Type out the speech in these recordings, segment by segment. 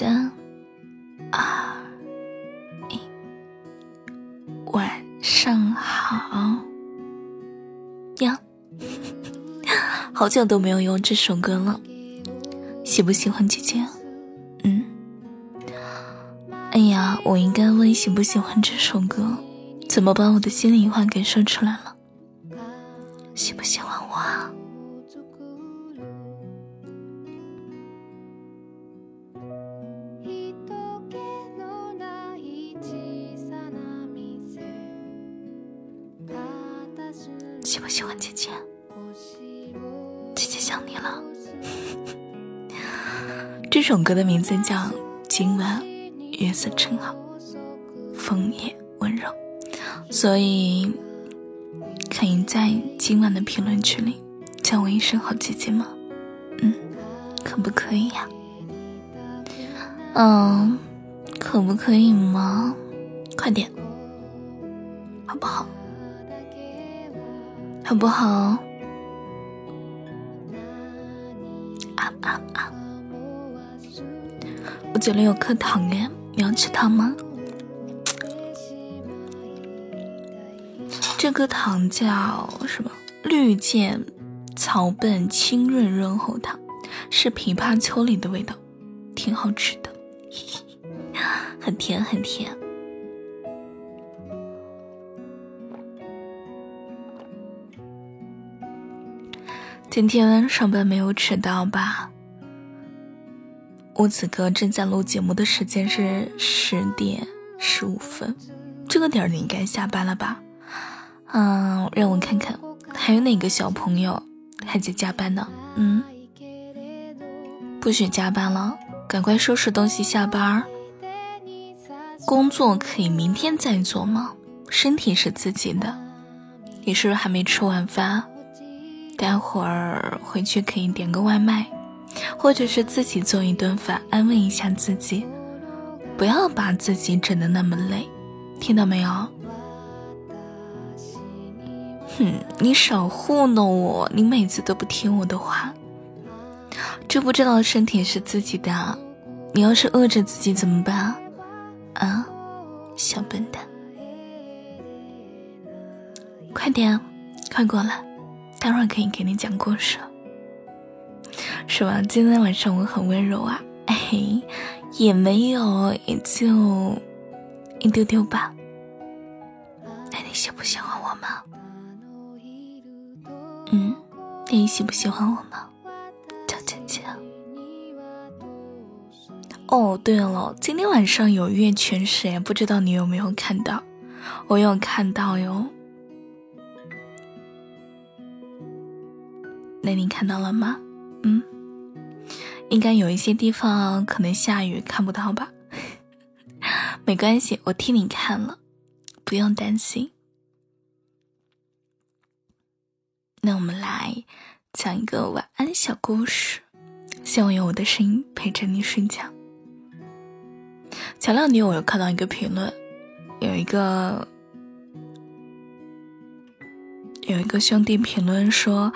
三、二、一，晚上好呀！好久都没有用这首歌了，喜不喜欢姐姐？嗯。哎呀，我应该问喜不喜欢这首歌，怎么把我的心里话给说出来了？喜不喜欢喜不喜欢姐姐？姐姐想你了。这首歌的名字叫《今晚月色正好，风也温柔》，所以可以在今晚的评论区里叫我一声好姐姐吗？嗯，可不可以呀？嗯，可不可以吗？快点，好不好？好不好？啊啊啊！我嘴里有颗糖耶，你要吃糖吗？这颗糖叫什么？绿箭草本清润润喉糖，是枇杷秋梨的味道，挺好吃的，嘿嘿很甜很甜。今天上班没有迟到吧？我此刻正在录节目的时间是十点十五分，这个点儿你应该下班了吧？嗯，让我看看，还有哪个小朋友还在加班呢？嗯，不许加班了，赶快收拾东西下班。工作可以明天再做吗？身体是自己的，你是不是还没吃晚饭？待会儿回去可以点个外卖，或者是自己做一顿饭，安慰一下自己，不要把自己整得那么累，听到没有？哼，你少糊弄我，你每次都不听我的话，知不知道身体是自己的？你要是饿着自己怎么办？啊，小笨蛋，快点，快过来！当然可以给你讲故事，是吧？今天晚上我很温柔啊，哎，也没有，也就一丢丢吧。那你喜不喜欢我吗？嗯，那你喜不喜欢我吗？叫姐姐。哦，对了，今天晚上有月全食，不知道你有没有看到？我有看到哟。那你看到了吗？嗯，应该有一些地方可能下雨看不到吧？没关系，我替你看了，不用担心。那我们来讲一个晚安小故事，希望有我的声音陪着你睡觉。前两天我有看到一个评论，有一个有一个兄弟评论说。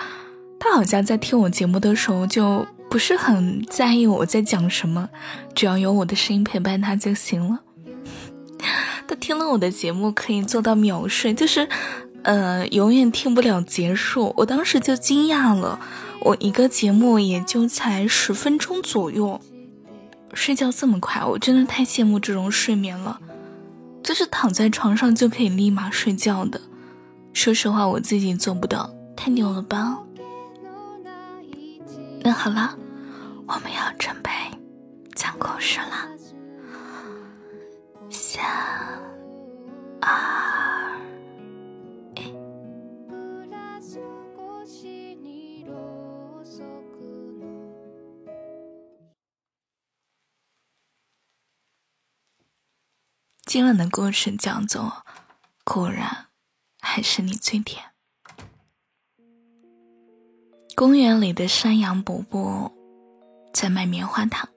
他好像在听我节目的时候，就不是很在意我在讲什么，只要有我的声音陪伴他就行了。他听了我的节目可以做到秒睡，就是，呃，永远听不了结束。我当时就惊讶了，我一个节目也就才十分钟左右，睡觉这么快，我真的太羡慕这种睡眠了，就是躺在床上就可以立马睡觉的。说实话，我自己做不到，太牛了吧！那好了，我们要准备讲故事了。三、二、一。今晚的故事叫做《果然还是你最甜》。公园里的山羊伯伯在卖棉花糖，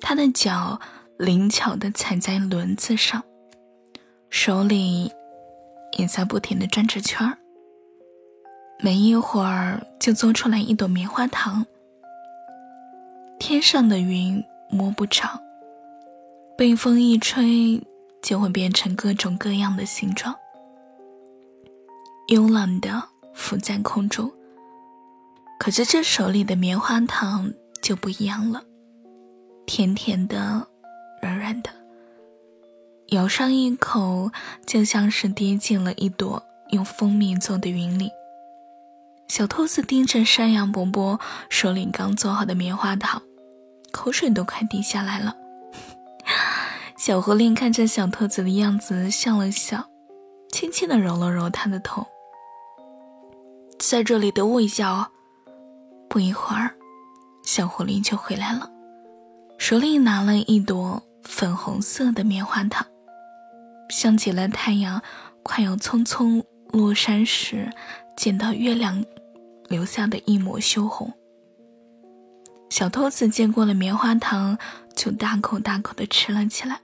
他的脚灵巧的踩在轮子上，手里也在不停的转着圈儿。没一会儿就做出来一朵棉花糖。天上的云摸不着，被风一吹就会变成各种各样的形状，慵懒的浮在空中。可是这手里的棉花糖就不一样了，甜甜的，软软的，咬上一口就像是跌进了一朵用蜂蜜做的云里。小兔子盯着山羊伯伯手里刚做好的棉花糖，口水都快滴下来了。小狐狸看着小兔子的样子，笑了笑，轻轻的揉了揉它的头。在这里等我一下哦。不一会儿，小狐狸就回来了，手里拿了一朵粉红色的棉花糖，像极了太阳快要匆匆落山时见到月亮。留下的一抹羞红。小兔子接过了棉花糖，就大口大口的吃了起来。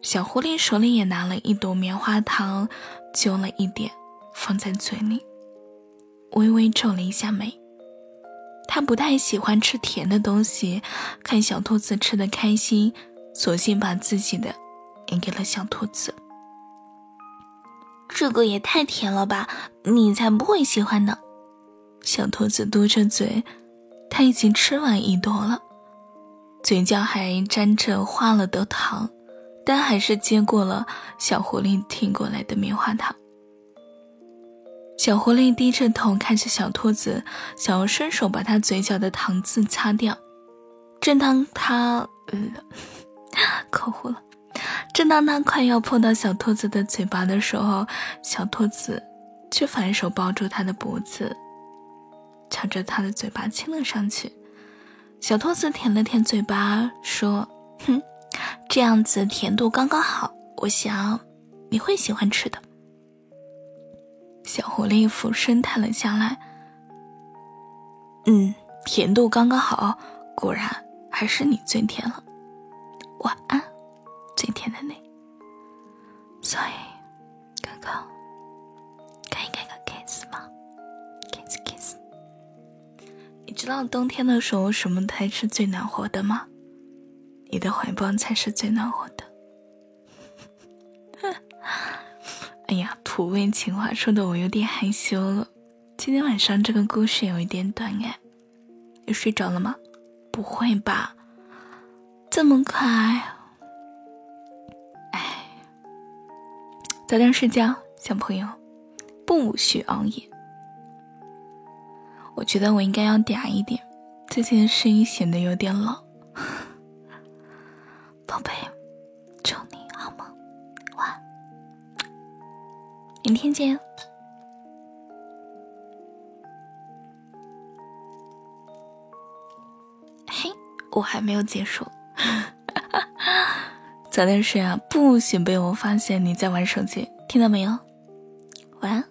小狐狸手里也拿了一朵棉花糖，揪了一点放在嘴里，微微皱了一下眉。他不太喜欢吃甜的东西，看小兔子吃的开心，索性把自己的也给了小兔子。这个也太甜了吧，你才不会喜欢呢。小兔子嘟着嘴，它已经吃完一朵了，嘴角还沾着化了的糖，但还是接过了小狐狸递过来的棉花糖。小狐狸低着头看着小兔子，想要伸手把它嘴角的糖渍擦掉。正当它呃，口糊了，正当它快要碰到小兔子的嘴巴的时候，小兔子却反手抱住它的脖子。朝着他的嘴巴亲了上去，小兔子舔了舔嘴巴，说：“哼，这样子甜度刚刚好，我想你会喜欢吃的。”小狐狸俯身躺了下来，嗯，甜度刚刚好，果然还是你最甜了。晚安，最甜的你。所以，哥哥。给给个 kiss 吗？kiss kiss。你知道冬天的时候什么才是最暖和的吗？你的怀抱才是最暖和的。哎呀，土味情话说的我有点害羞了。今天晚上这个故事有一点短哎，你睡着了吗？不会吧，这么快？哎，早点睡觉，小朋友，不许熬夜。我觉得我应该要嗲一点，最近的声音显得有点老。宝贝，明天见。嘿，我还没有结束，早点睡啊，不许被我发现你在玩手机，听到没有？晚安。